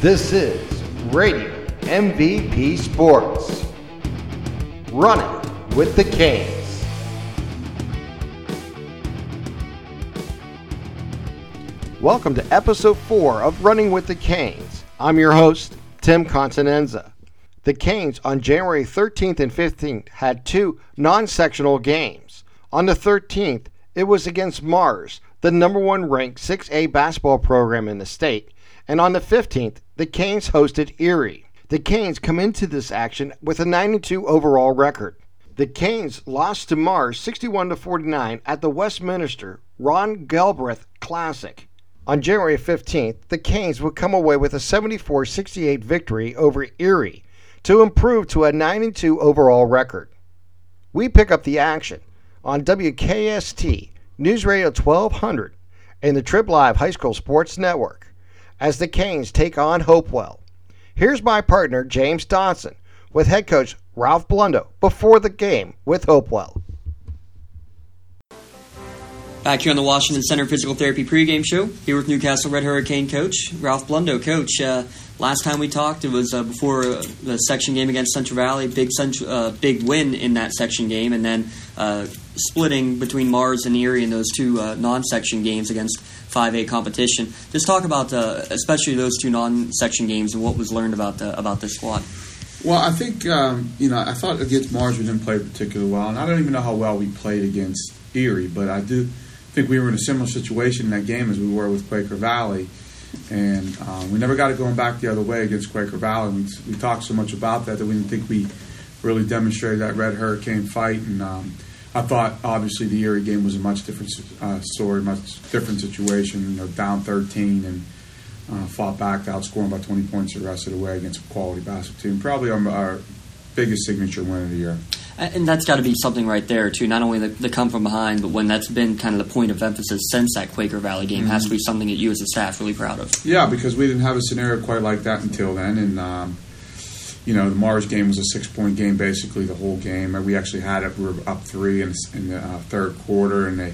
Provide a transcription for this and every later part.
This is Radio MVP Sports. Running with the Canes. Welcome to episode 4 of Running with the Canes. I'm your host, Tim Continenza. The Canes on January 13th and 15th had two non sectional games. On the 13th, it was against Mars, the number one ranked 6A basketball program in the state, and on the 15th, the Canes hosted Erie. The Canes come into this action with a 92 overall record. The Canes lost to Mars 61 to 49 at the Westminster Ron Galbreath Classic. On January 15th, the Canes would come away with a 74 68 victory over Erie to improve to a 92 overall record. We pick up the action on WKST News Radio 1200 and the Trib Live High School Sports Network as the Canes take on Hopewell. Here's my partner, James Dotson, with head coach Ralph Blundo before the game with Hopewell. Back here on the Washington Center Physical Therapy pregame show, here with Newcastle Red Hurricane coach Ralph Blundo. Coach, uh, last time we talked, it was uh, before uh, the section game against Central Valley. Big, central, uh, big win in that section game, and then uh, splitting between Mars and Erie in those two uh, non-section games against 5A competition. Just talk about, especially those two non-section games, and what was learned about about this squad. Well, I think um, you know I thought against Mars we didn't play particularly well, and I don't even know how well we played against Erie, but I do think we were in a similar situation in that game as we were with Quaker Valley. And um, we never got it going back the other way against Quaker Valley. We, we, talked so much about that that we didn't think we really demonstrated that Red Hurricane fight. And um, I thought, obviously, the Erie game was a much different uh, story, much different situation. You know, down 13 and uh, fought back, to outscoring by 20 points the rest of the way against a quality basketball team. Probably our, our biggest signature win of the year. And that's got to be something right there too. Not only the, the, come from behind, but when that's been kind of the point of emphasis since that Quaker Valley game, mm-hmm. has to be something that you as a staff really proud of. Yeah, because we didn't have a scenario quite like that until then, and um, you know the Mars game was a six point game basically the whole game. We actually had it. We were up three in, in the uh, third quarter, and they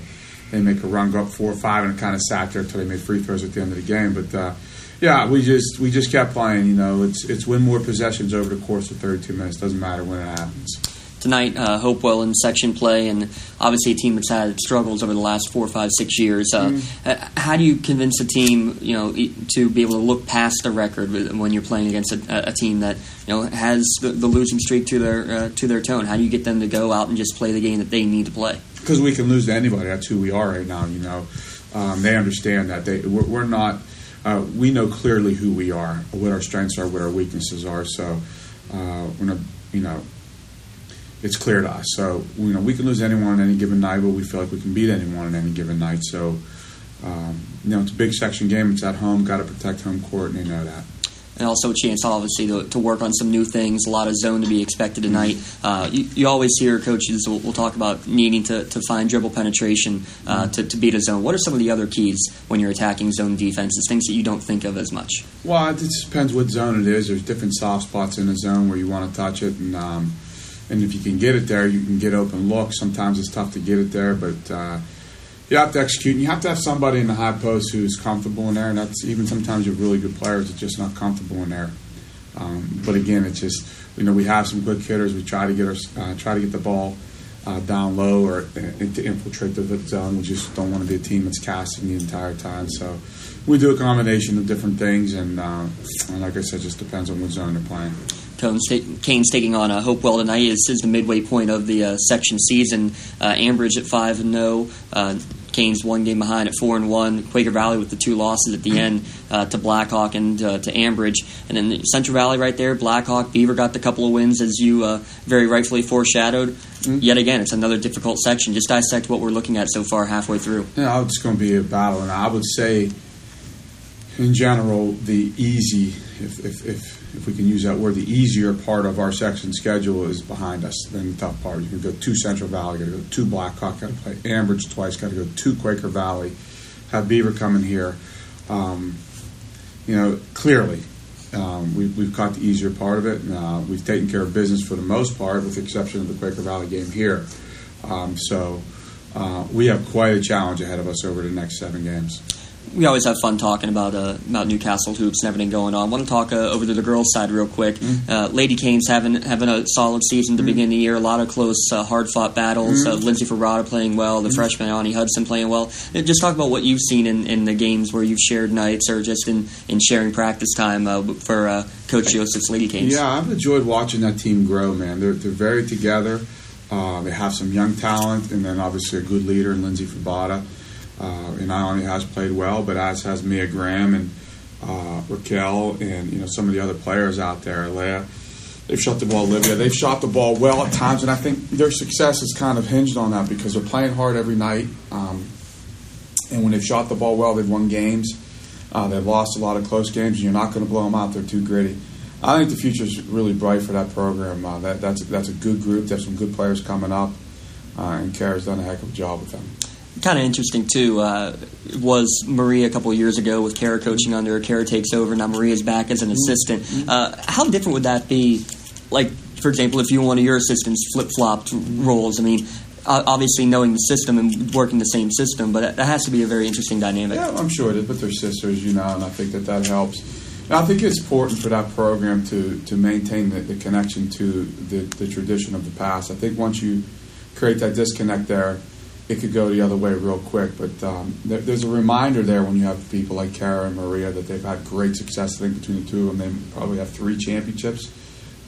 they make a run go up four or five, and it kind of sat there until they made free throws at the end of the game. But uh, yeah, we just we just kept playing. You know, it's it's win more possessions over the course of 32 minutes. Doesn't matter when it happens tonight, uh, Hopewell in section play, and obviously a team that's had struggles over the last four, five, six years. Uh, mm. How do you convince a team, you know, to be able to look past the record when you're playing against a, a team that you know has the, the losing streak to their uh, to their tone? How do you get them to go out and just play the game that they need to play? Because we can lose to anybody. That's who we are right now. You know, um, they understand that they we're, we're not. Uh, we know clearly who we are, what our strengths are, what our weaknesses are. So, uh, we're not, you know, it's clear to us. So you know we can lose anyone on any given night, but we feel like we can beat anyone on any given night. So um, you know it's a big section game. It's at home. Got to protect home court, and they know that. And also a chance, obviously, to, to, work on some new things. A lot of zone to be expected tonight. Uh, you, you, always hear coaches will, will, talk about needing to, to find dribble penetration uh, mm-hmm. to, to beat a zone. What are some of the other keys when you're attacking zone defenses? Things that you don't think of as much. Well, it just depends what zone it is. There's different soft spots in a zone where you want to touch it, and um, and if you can get it there, you can get open looks. Sometimes it's tough to get it there, but uh, you have to execute. And you have to have somebody in the high post who's comfortable in there. And that's even sometimes with really good players, it's just not comfortable in there. Um, but again, it's just you know we have some quick hitters. We try to get our uh, try to get the ball uh, down low or uh, to infiltrate the zone. We just don't want to be a team that's casting the entire time. So we do a combination of different things, and, uh, and like I said, it just depends on what zone they're playing. Canes taking on uh, Hopewell tonight is, is the midway point of the uh, section season. Uh, Ambridge at five and zero. Uh, Canes one game behind at four and one. Quaker Valley with the two losses at the end uh, to Blackhawk and uh, to Ambridge, and then Central Valley right there. Blackhawk Beaver got the couple of wins as you uh, very rightfully foreshadowed. Mm-hmm. Yet again, it's another difficult section. Just dissect what we're looking at so far halfway through. Yeah, it's going to be a battle, and I would say, in general, the easy, if, if, if if we can use that word, the easier part of our section schedule is behind us than the tough part. You can go to Central Valley, got to go to Blackhawk, got to play Ambridge twice, got to go to Quaker Valley, have Beaver coming here. Um, you know, clearly, um, we, we've caught the easier part of it. Uh, we've taken care of business for the most part, with the exception of the Quaker Valley game here. Um, so uh, we have quite a challenge ahead of us over the next seven games we always have fun talking about uh, about Newcastle hoops and everything going on. I want to talk uh, over to the girls' side real quick. Mm-hmm. Uh, Lady Canes having having a solid season to begin the year. A lot of close, uh, hard fought battles. Mm-hmm. Uh, Lindsay Ferrata playing well. The freshman Ani Hudson playing well. Uh, Just talk about what you've seen in, in the games where you've shared nights or just in, in sharing practice time uh, for uh, Coach Joseph's Lady Canes. Yeah, I've enjoyed watching that team grow, man. They're they're very together. Uh, they have some young talent, and then obviously a good leader in Lindsay Fabata. Uh, and not only has played well, but as has Mia Graham and uh, Raquel, and you know some of the other players out there. Leah, they've shot the ball. Olivia, they've shot the ball well at times, and I think their success is kind of hinged on that because they're playing hard every night. Um, and when they've shot the ball well, they've won games. Uh, they've lost a lot of close games, and you're not going to blow them out. They're too gritty. I think the future is really bright for that program. Uh, that, that's that's a good group. They have some good players coming up, uh, and Kara's done a heck of a job with them. Kind of interesting too uh, was Maria a couple of years ago with Kara coaching under her. Kara takes over now. Maria's back as an assistant. Uh, how different would that be? Like for example, if you one of your assistants flip flopped roles. I mean, obviously knowing the system and working the same system, but that has to be a very interesting dynamic. Yeah, I'm sure it is, but they're sisters, you know, and I think that that helps. And I think it's important for that program to, to maintain the, the connection to the, the tradition of the past. I think once you create that disconnect there, it could go the other way real quick. But um, there, there's a reminder there when you have people like Kara and Maria that they've had great success. I think between the two of them, they probably have three championships,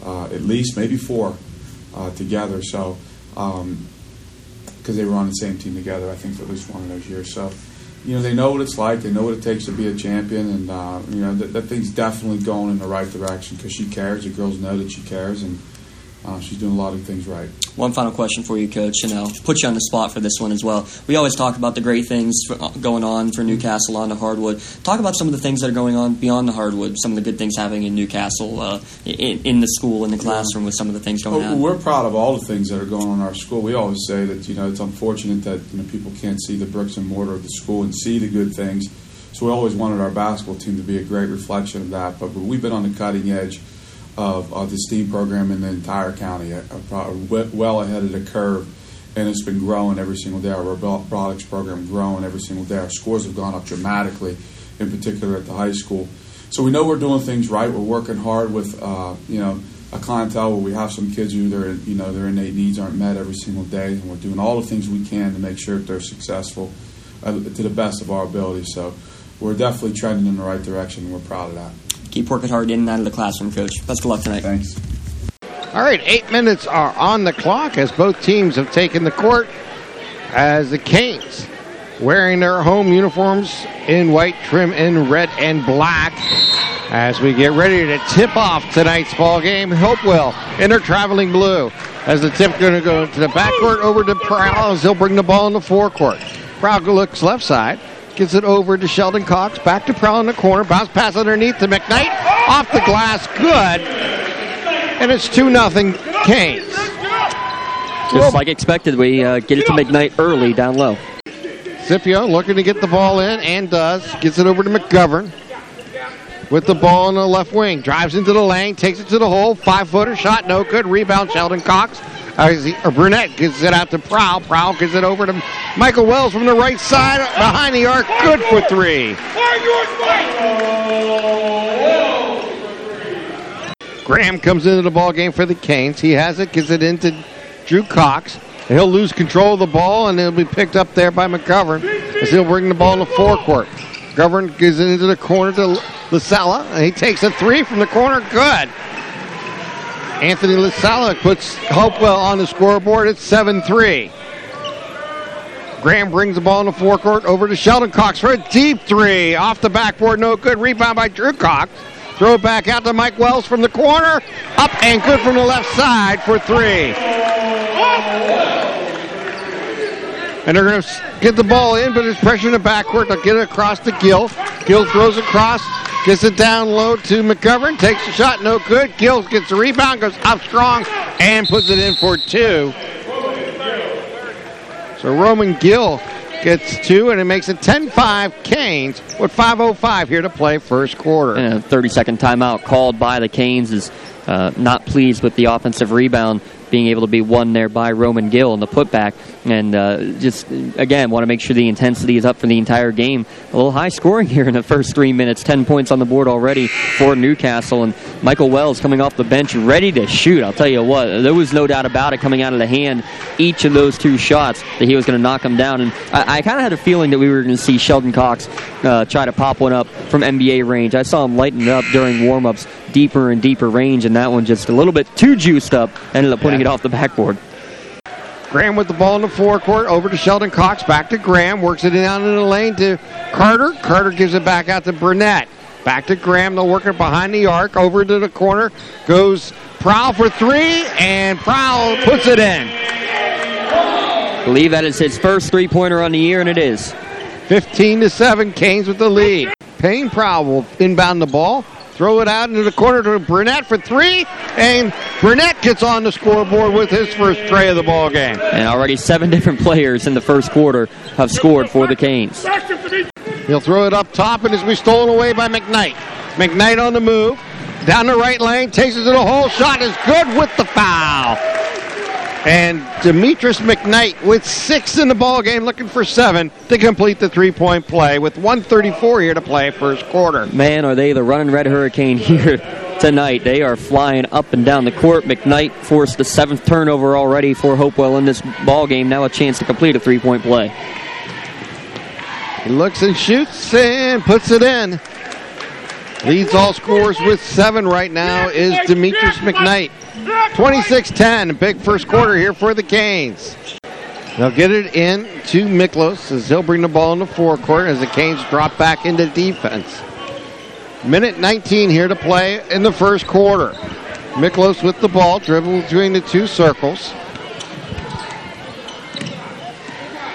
uh, at least, maybe four uh, together. So, because they were on the same team together, I think for at least one of those years. So, you know, they know what it's like. They know what it takes to be a champion, and uh, you know that, that thing's definitely going in the right direction because she cares. The girls know that she cares, and uh, she's doing a lot of things right. One final question for you, Coach, and I'll put you on the spot for this one as well. We always talk about the great things uh, going on for Newcastle on the hardwood. Talk about some of the things that are going on beyond the hardwood, some of the good things happening in Newcastle, uh, in, in the school, in the classroom, with some of the things going Well, on. we're proud of all the things that are going on in our school. We always say that you know it's unfortunate that you know people can't see the bricks and mortar of the school and see the good things. So we always wanted our basketball team to be a great reflection of that. But we've been on the cutting edge of, of the STEAM program in the entire county, we- well ahead of the curve, and it's been growing every single day. Our robotics program growing every single day. Our scores have gone up dramatically, in particular at the high school. So we know we're doing things right. We're working hard with uh, you know a clientele where we have some kids who their you know their innate needs aren't met every single day, and we're doing all the things we can to make sure that they're successful uh, to the best of our ability. So we're definitely trending in the right direction, and we're proud of that. Keep working hard in and out of the classroom, Coach. Best of luck tonight. Thanks. All right, eight minutes are on the clock as both teams have taken the court. As the Canes, wearing their home uniforms in white trim in red and black, as we get ready to tip off tonight's ball game. Hopewell in their traveling blue. As the tip is going to go to the backcourt over to Prowl as he'll bring the ball in the forecourt. Prowl looks left side. Gets it over to Sheldon Cox. Back to Prowl in the corner. Bounce pass underneath to McKnight. Off the glass. Good and it's 2 nothing Canes. Just like expected, we uh, get it to McKnight early down low. Scipio looking to get the ball in and does. Gets it over to McGovern with the ball in the left wing. Drives into the lane, takes it to the hole. Five footer shot, no good. Rebound, Sheldon Cox. Uh, Burnett gets it out to Prowl. Prowl gives it over to Michael Wells from the right side behind the arc. Good for three. Graham comes into the ball game for the Canes. He has it, gives it into Drew Cox. He'll lose control of the ball, and it'll be picked up there by McGovern as he'll bring the ball the forecourt. McGovern gives it into the corner to Lasella, and he takes a three from the corner. Good. Anthony Lasella puts Hopewell on the scoreboard. It's 7 3. Graham brings the ball in the forecourt over to Sheldon Cox for a deep three. Off the backboard, no good. Rebound by Drew Cox. Throw it back out to Mike Wells from the corner. Up and good from the left side for three. And they're going to get the ball in, but there's pressure in the backcourt. They'll get it across to Gill. Gill throws it across, gets it down low to McGovern, takes a shot, no good. Gill gets the rebound, goes up strong, and puts it in for two. So Roman Gill gets two, and it makes it 10 5 Canes with 5.05 here to play first quarter. And a 30 second timeout called by the Canes is uh, not pleased with the offensive rebound being able to be won there by Roman Gill in the putback. And uh, just, again, want to make sure the intensity is up for the entire game. A little high scoring here in the first three minutes. 10 points on the board already for Newcastle. And Michael Wells coming off the bench ready to shoot. I'll tell you what, there was no doubt about it coming out of the hand, each of those two shots, that he was going to knock them down. And I, I kind of had a feeling that we were going to see Sheldon Cox uh, try to pop one up from NBA range. I saw him lighten it up during warm ups, deeper and deeper range, and that one just a little bit too juiced up, ended up putting it off the backboard. Graham with the ball in the forecourt, over to Sheldon Cox, back to Graham, works it down in the lane to Carter. Carter gives it back out to Burnett. Back to Graham, they'll work it behind the arc, over to the corner, goes Prowl for three, and Prowl puts it in. believe that is his first three pointer on the year, and it is. 15 to 7, Canes with the lead. Payne Prowl will inbound the ball, throw it out into the corner to Burnett for three, and Burnett gets on the scoreboard with his first tray of the ball game. And already seven different players in the first quarter have scored for the Canes. He'll throw it up top, and it's be stolen away by McKnight. McKnight on the move, down the right lane, takes it to the hole. Shot is good with the foul. And Demetrius McKnight with six in the ball game, looking for seven to complete the three-point play with 134 here to play first quarter. Man, are they the running red hurricane here tonight. They are flying up and down the court. McKnight forced the seventh turnover already for Hopewell in this ball game. Now a chance to complete a three-point play. He looks and shoots and puts it in. Leads all scores with seven right now is Demetrius McKnight. 26-10, big first quarter here for the Canes. They'll get it in to Miklos as he'll bring the ball in the forecourt as the Canes drop back into defense. Minute 19 here to play in the first quarter. Miklos with the ball, dribbling between the two circles.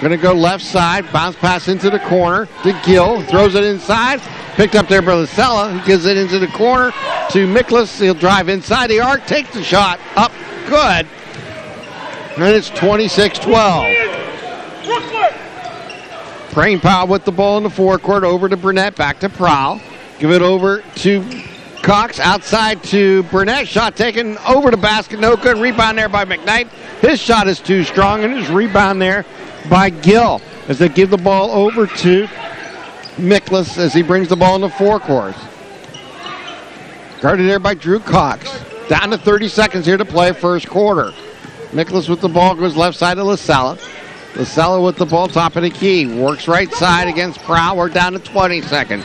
Going to go left side, bounce pass into the corner to Gill, throws it inside, picked up there by Lasella, who gives it into the corner to Miklas. He'll drive inside the arc, takes the shot, up, good. And it's 26 12. Payne Prowl with the ball in the forecourt, over to Burnett, back to Prowl. Give it over to Cox, outside to Burnett. Shot taken over the basket, no good. Rebound there by McKnight. His shot is too strong, and his rebound there by Gill as they give the ball over to Miklas as he brings the ball in the forecourt. Guarded there by Drew Cox. Down to 30 seconds here to play first quarter. Miklas with the ball goes left side to Lasella. Lasella with the ball top of the key. Works right side against Prowl. We're down to 20 seconds.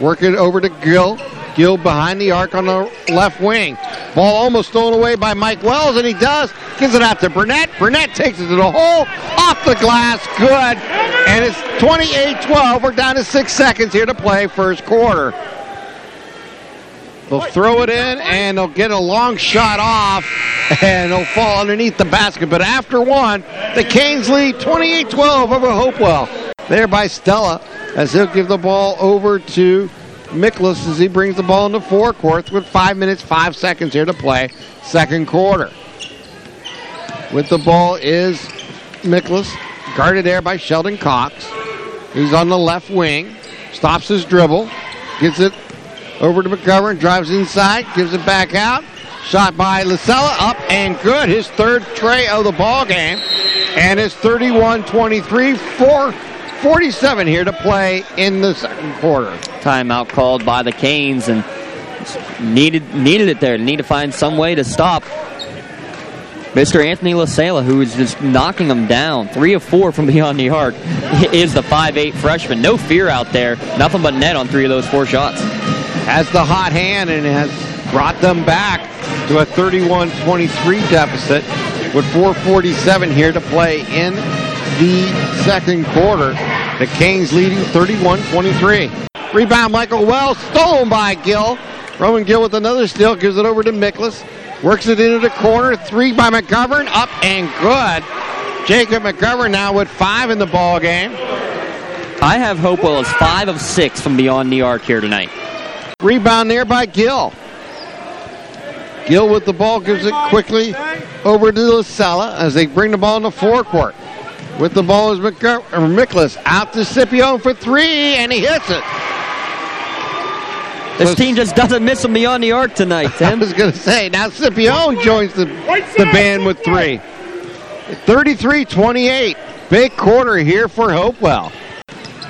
Work it over to Gill. Gill behind the arc on the left wing. Ball almost stolen away by Mike Wells, and he does. Gives it out to Burnett. Burnett takes it to the hole. Off the glass. Good. And it's 28 12. We're down to six seconds here to play first quarter. They'll throw it in and they'll get a long shot off and it'll fall underneath the basket. But after one, the Canes lead 28 12 over Hopewell. There by Stella as he'll give the ball over to Miklas as he brings the ball into forecourt with five minutes, five seconds here to play. Second quarter. With the ball is Miklas, guarded there by Sheldon Cox. He's on the left wing, stops his dribble, gets it over to McGovern, drives inside, gives it back out. Shot by Lasella, up and good. His third tray of the ball game. And it's 31-23, 447 here to play in the second quarter. Timeout called by the Canes and needed needed it there. Need to find some way to stop Mr. Anthony Lasella, who is just knocking them down. Three of four from beyond the arc is the 5'8 freshman. No fear out there. Nothing but net on three of those four shots. Has the hot hand and has brought them back to a 31-23 deficit with 447 here to play in the second quarter. The Canes leading 31-23. Rebound Michael Wells, stolen by Gill. Roman Gill with another steal, gives it over to Miklas. Works it into the corner. Three by McGovern. Up and good. Jacob McGovern now with five in the ball game. I have Hopewell as five of six from beyond the arc here tonight. Rebound there by Gill. Gill with the ball gives it quickly over to Lasella as they bring the ball in the forecourt. With the ball is uh, Miklas out to Scipio for three, and he hits it. This So- team just doesn't miss them beyond the arc tonight, I Tim. was going to say, now Scipio joins the, the band with three. 33 28. Big quarter here for Hopewell.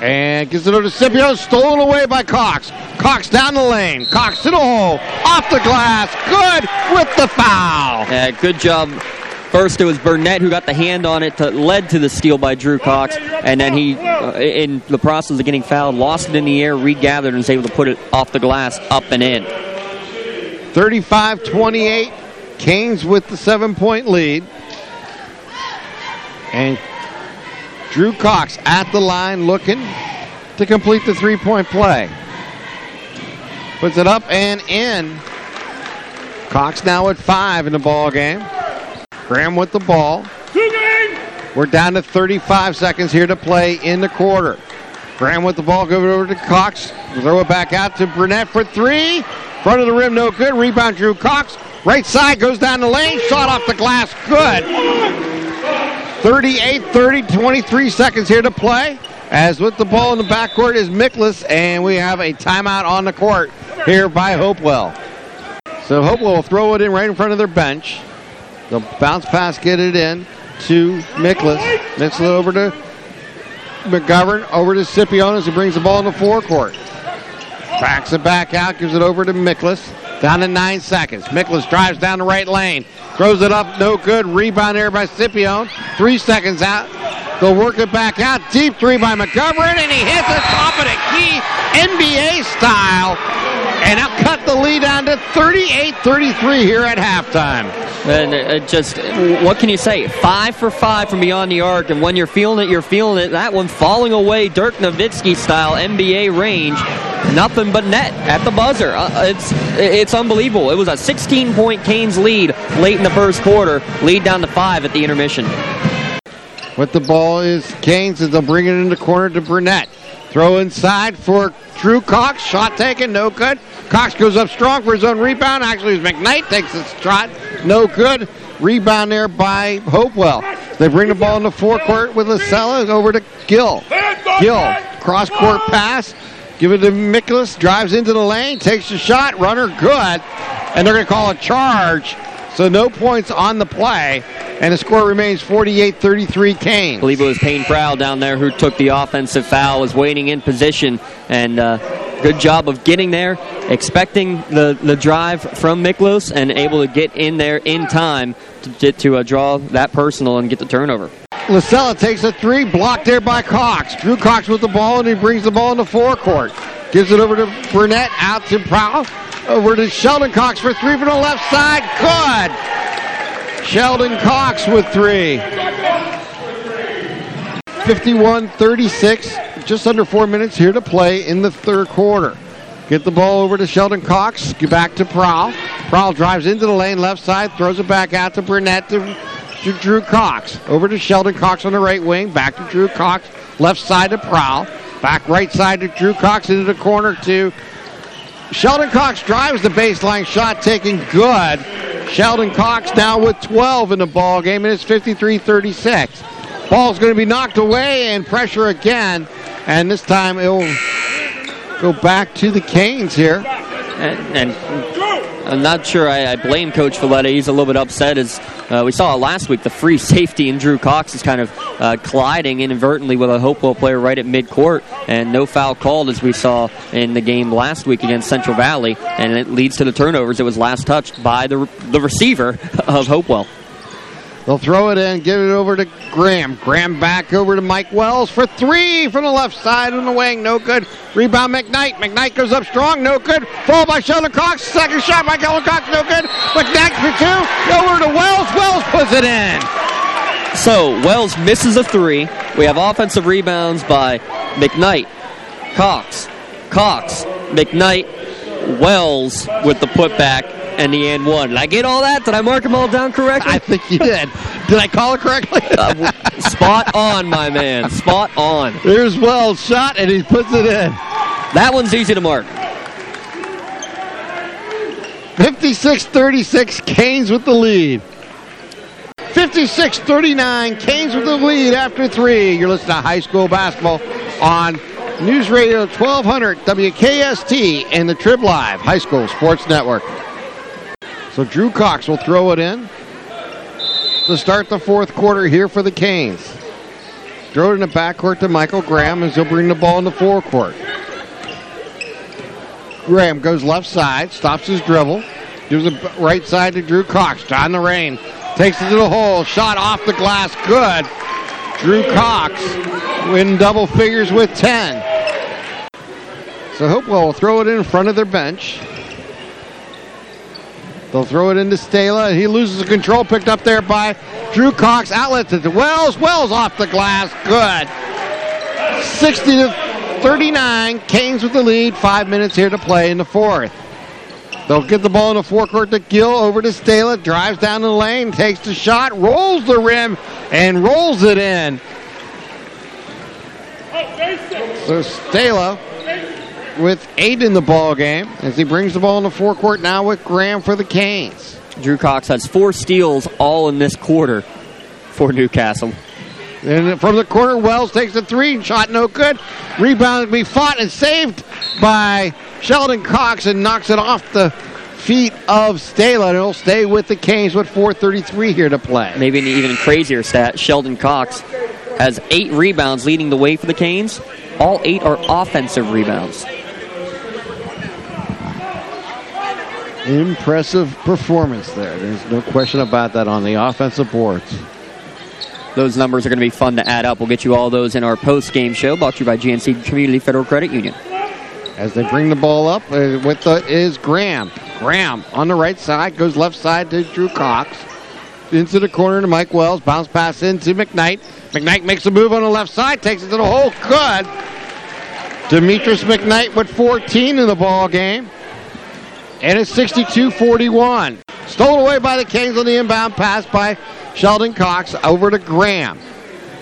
And gives it over to Scipio, stolen away by Cox. Cox down the lane. Cox to the hole. Off the glass. Good with the foul. Yeah, good job. First, it was Burnett who got the hand on it, to, led to the steal by Drew Cox, and then he, uh, in the process of getting fouled, lost it in the air, regathered, and was able to put it off the glass, up and in. 35 28. Canes with the seven point lead. And Drew Cox at the line looking to complete the three point play. Puts it up and in. Cox now at five in the ball game. Graham with the ball. We're down to 35 seconds here to play in the quarter. Graham with the ball, give it over to Cox. Throw it back out to Burnett for three. Front of the rim, no good. Rebound, Drew Cox. Right side goes down the lane. Shot off the glass, good. 38 30, 23 seconds here to play. As with the ball in the backcourt is Miklas, and we have a timeout on the court here by Hopewell. So Hopewell will throw it in right in front of their bench. They'll bounce pass, get it in to Miklas. Miklas over to McGovern, over to Scipio as he brings the ball in the forecourt. Backs it back out, gives it over to Miklas. Down to nine seconds. Miklas drives down the right lane. Throws it up, no good. Rebound there by Scipio. Three seconds out. They'll work it back out. Deep three by McGovern, and he hits it top of the key, NBA style. And now cut the lead down to 38 33 here at halftime. And it just, what can you say? Five for five from beyond the arc, and when you're feeling it, you're feeling it. That one falling away, Dirk Nowitzki style, NBA range. Nothing but net at the buzzer. Uh, uh it's it's unbelievable. It was a 16 point Canes lead late in the first quarter, lead down to five at the intermission. With the ball is Canes as they'll bring it in the corner to Burnett. Throw inside for Drew Cox. Shot taken, no good. Cox goes up strong for his own rebound. Actually, McKnight takes a shot, no good. Rebound there by Hopewell. They bring the ball in the forecourt with Lasella over to Gill. Gill, cross court pass. Give it to Miklas. Drives into the lane, takes the shot. Runner good. And they're going to call a charge. So no points on the play. And the score remains 48 33 Canes. I believe it was Payne Prowl down there who took the offensive foul, was waiting in position, and uh, good job of getting there, expecting the, the drive from Miklos, and able to get in there in time to, get to uh, draw that personal and get the turnover. Lasella takes a three, blocked there by Cox. Drew Cox with the ball, and he brings the ball in the forecourt. Gives it over to Burnett, out to Prowl. Uh, over to Sheldon Cox for three from the left side. Good. Sheldon Cox with three. 51 36. Just under four minutes here to play in the third quarter. Get the ball over to Sheldon Cox. Get back to Prowl. Prowl drives into the lane, left side, throws it back out to Burnett to, to Drew Cox. Over to Sheldon Cox on the right wing. Back to Drew Cox. Left side to Prowl. Back right side to Drew Cox into the corner to Sheldon Cox drives the baseline shot, taking good. Sheldon Cox now with 12 in the ball game, and it's 53-36. Ball's going to be knocked away, and pressure again, and this time it'll go back to the Canes here. And, and I'm not sure I, I blame Coach Valletta. He's a little bit upset as uh, we saw last week. The free safety in Drew Cox is kind of uh, colliding inadvertently with a Hopewell player right at midcourt, and no foul called as we saw in the game last week against Central Valley, and it leads to the turnovers. It was last touched by the the receiver of Hopewell. They'll throw it in, give it over to Graham. Graham back over to Mike Wells for three from the left side on the wing. No good. Rebound McKnight. McKnight goes up strong. No good. Fall by Sheldon Cox. Second shot by Sheldon Cox. No good. McKnight for two. Over to Wells. Wells puts it in. So Wells misses a three. We have offensive rebounds by McKnight, Cox, Cox, McKnight, Wells with the putback and the and one. Did I get all that? Did I mark them all down correctly? I think you did. Did I call it correctly? Uh, spot on, my man. Spot on. There's Wells' shot, and he puts it in. That one's easy to mark. 56 36, Canes with the lead. 56 39, Canes with the lead after three. You're listening to high school basketball on News Radio 1200 WKST and the Trib Live High School Sports Network. So Drew Cox will throw it in to start the fourth quarter here for the Canes. Throw it in the backcourt to Michael Graham as he'll bring the ball in the forecourt. Graham goes left side, stops his dribble, gives it right side to Drew Cox. John the Rain takes it to the hole, shot off the glass, good. Drew Cox win double figures with 10. So Hopewell will throw it in front of their bench. They'll throw it into Stala. He loses the control, picked up there by Drew Cox. Outlet to Wells. Wells off the glass. Good. 60 to 39. Canes with the lead. Five minutes here to play in the fourth. They'll get the ball in the forecourt to Gill over to Stala. Drives down the lane, takes the shot, rolls the rim, and rolls it in. So Stala with eight in the ball game as he brings the ball in the forecourt now with Graham for the Canes. Drew Cox has four steals all in this quarter for Newcastle. And from the corner, Wells takes a three, shot no good. Rebound be fought and saved by Sheldon Cox and knocks it off the feet of Stala. And he'll stay with the Canes with 4.33 here to play. Maybe an even crazier stat Sheldon Cox has eight rebounds leading the way for the Canes. All eight are offensive rebounds. Impressive performance there. There's no question about that on the offensive boards. Those numbers are going to be fun to add up. We'll get you all those in our post game show brought to you by GNC Community Federal Credit Union. As they bring the ball up uh, with the is Graham. Graham on the right side goes left side to Drew Cox. Into the corner to Mike Wells. Bounce pass into McKnight. McKnight makes a move on the left side, takes it to the hole. Good. Demetrius McKnight with 14 in the ball game. And it's 62 41. Stolen away by the Kings on the inbound pass by Sheldon Cox over to Graham.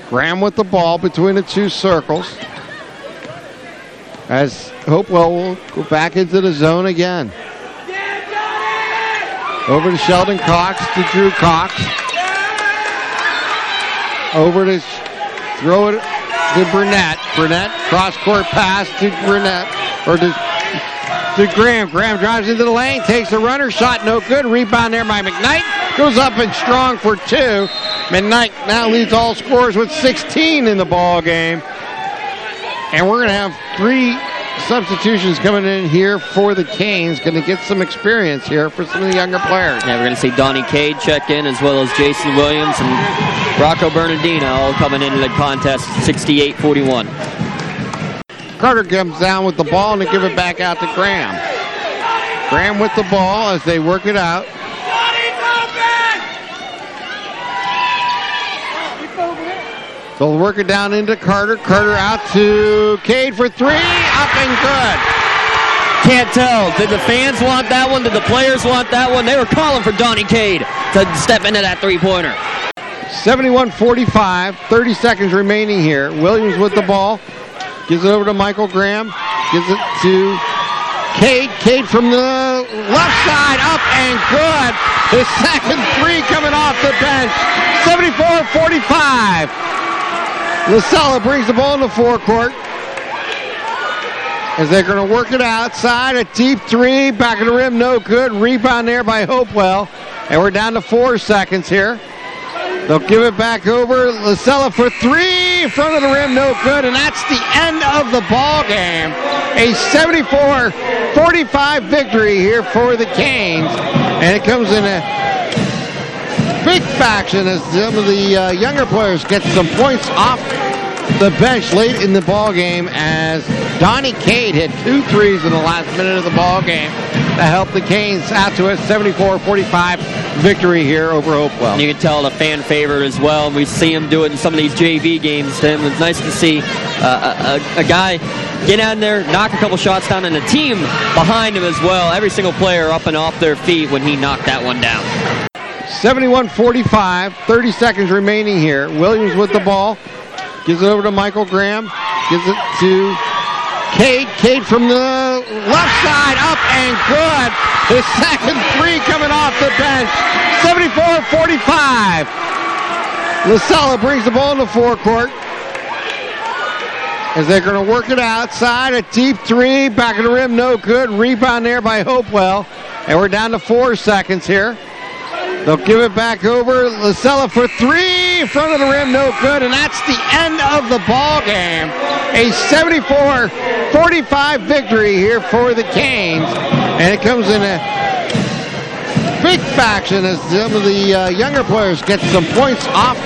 Graham with the ball between the two circles. As Hopewell will go back into the zone again. Over to Sheldon Cox to Drew Cox. Over to throw it to Burnett. Burnett cross court pass to Burnett or to to Graham. Graham drives into the lane, takes the runner shot, no good. Rebound there by McKnight. Goes up and strong for two. McKnight now leads all scorers with 16 in the ball game. And we're going to have three substitutions coming in here for the Canes. Going to get some experience here for some of the younger players. Yeah, we're going to see Donnie Cade check in as well as Jason Williams and Rocco Bernardino all coming into the contest 68 41. Carter comes down with the ball and they give it back out to Graham. Graham with the ball as they work it out. They'll work it down into Carter. Carter out to Cade for three. Up and good. Can't tell. Did the fans want that one? Did the players want that one? They were calling for Donnie Cade to step into that three pointer. 71 45. 30 seconds remaining here. Williams with the ball. Gives it over to Michael Graham. Gives it to Cade. Cade from the left side. Up and good. His second three coming off the bench. 74 45. Lasella brings the ball in the forecourt. As they're going to work it outside. A deep three. Back of the rim. No good. Rebound there by Hopewell. And we're down to four seconds here. They'll give it back over. Lasella for three front of the rim, no good, and that's the end of the ball game. A 74-45 victory here for the Canes, and it comes in a big faction as some of the uh, younger players get some points off the bench late in the ball game as Donnie Cade hit two threes in the last minute of the ball game to help the Canes out to a 74-45 victory here over Hopewell. You can tell the fan favorite as well. We see him do it in some of these JV games. Tim, it's nice to see uh, a, a, guy get out there, knock a couple shots down, and the team behind him as well. Every single player up and off their feet when he knocked that one down. 71-45, 30 seconds remaining here. Williams with the ball. Gives it over to Michael Graham. Gives it to Cade. Cade from the left side. Up and good. His second three coming off the bench. 74-45. Lasella brings the ball in the forecourt. as they're going to work it outside. A deep three, back of the rim, no good. Rebound there by Hopewell. And we're down to four seconds here. They'll give it back over. Lasella for three in front of the rim, no good. And that's the end of the ball game. A 74-45 victory here for the Canes. And it comes in a big faction as some of the uh, younger players get some points off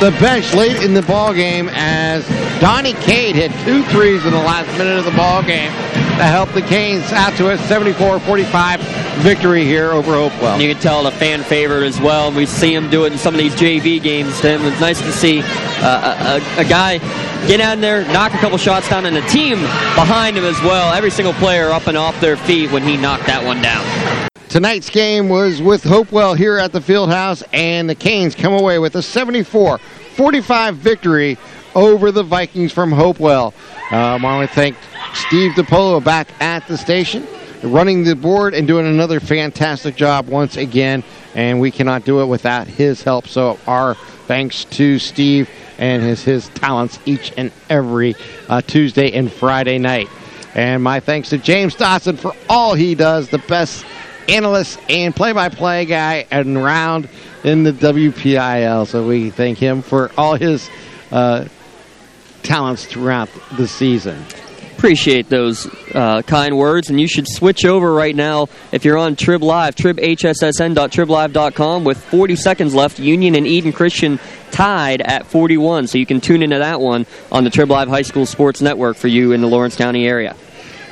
the bench late in the ball game as Donnie Cade hit two threes in the last minute of the ball game to help the Canes out to a 74-45 victory here over Hopewell. You can tell the fan favorite as well. We see him do it in some of these JV games. Tim, it's nice to see uh, a, a, guy get out there, knock a couple shots down, and a team behind him as well. Every single player up and off their feet when he knocked that one down. Tonight's game was with Hopewell here at the Fieldhouse, and the Canes come away with a 74 45 victory over the Vikings from Hopewell. Um, I want to thank Steve DiPolo back at the station, running the board and doing another fantastic job once again. And we cannot do it without his help. So, our thanks to Steve and his, his talents each and every uh, Tuesday and Friday night. And my thanks to James Dotson for all he does, the best analyst and play-by-play guy and round in the WPIAL. So we thank him for all his uh, talents throughout the season. Appreciate those uh, kind words, and you should switch over right now if you're on Trib Live, tribhssn.triblive.com with 40 seconds left. Union and Eden Christian tied at 41, so you can tune into that one on the Trib Live High School Sports Network for you in the Lawrence County area.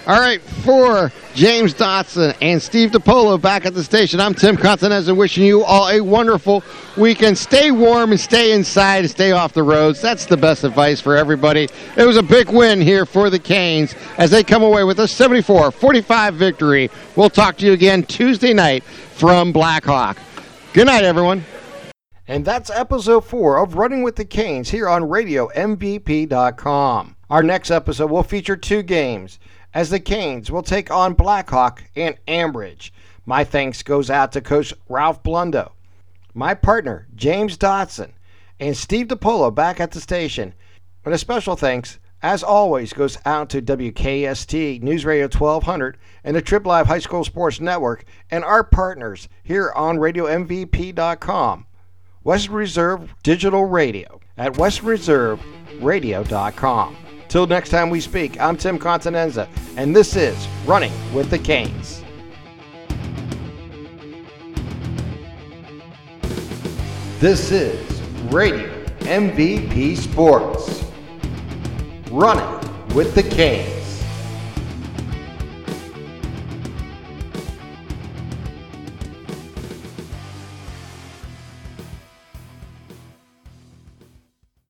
All right, for James Dotson and Steve DiPolo back at the station, I'm Tim Continenza wishing you all a wonderful weekend. Stay warm and stay inside and stay off the roads. That's the best advice for everybody. It was a big win here for the Canes as they come away with a 74 45 victory. We'll talk to you again Tuesday night from Blackhawk. Good night, everyone. And that's episode four of Running with the Canes here on RadioMVP.com. Our next episode will feature two games as the Canes will take on Blackhawk and Ambridge. My thanks goes out to Coach Ralph Blundo, my partner James Dotson, and Steve DiPolo back at the station. But a special thanks, as always, goes out to WKST News Radio 1200 and the Trib Live High School Sports Network and our partners here on RadioMVP.com, Western Reserve Digital Radio at WesternReserveRadio.com. Till next time we speak, I'm Tim Continenza, and this is Running with the Canes. This is Radio MVP Sports. Running with the Canes.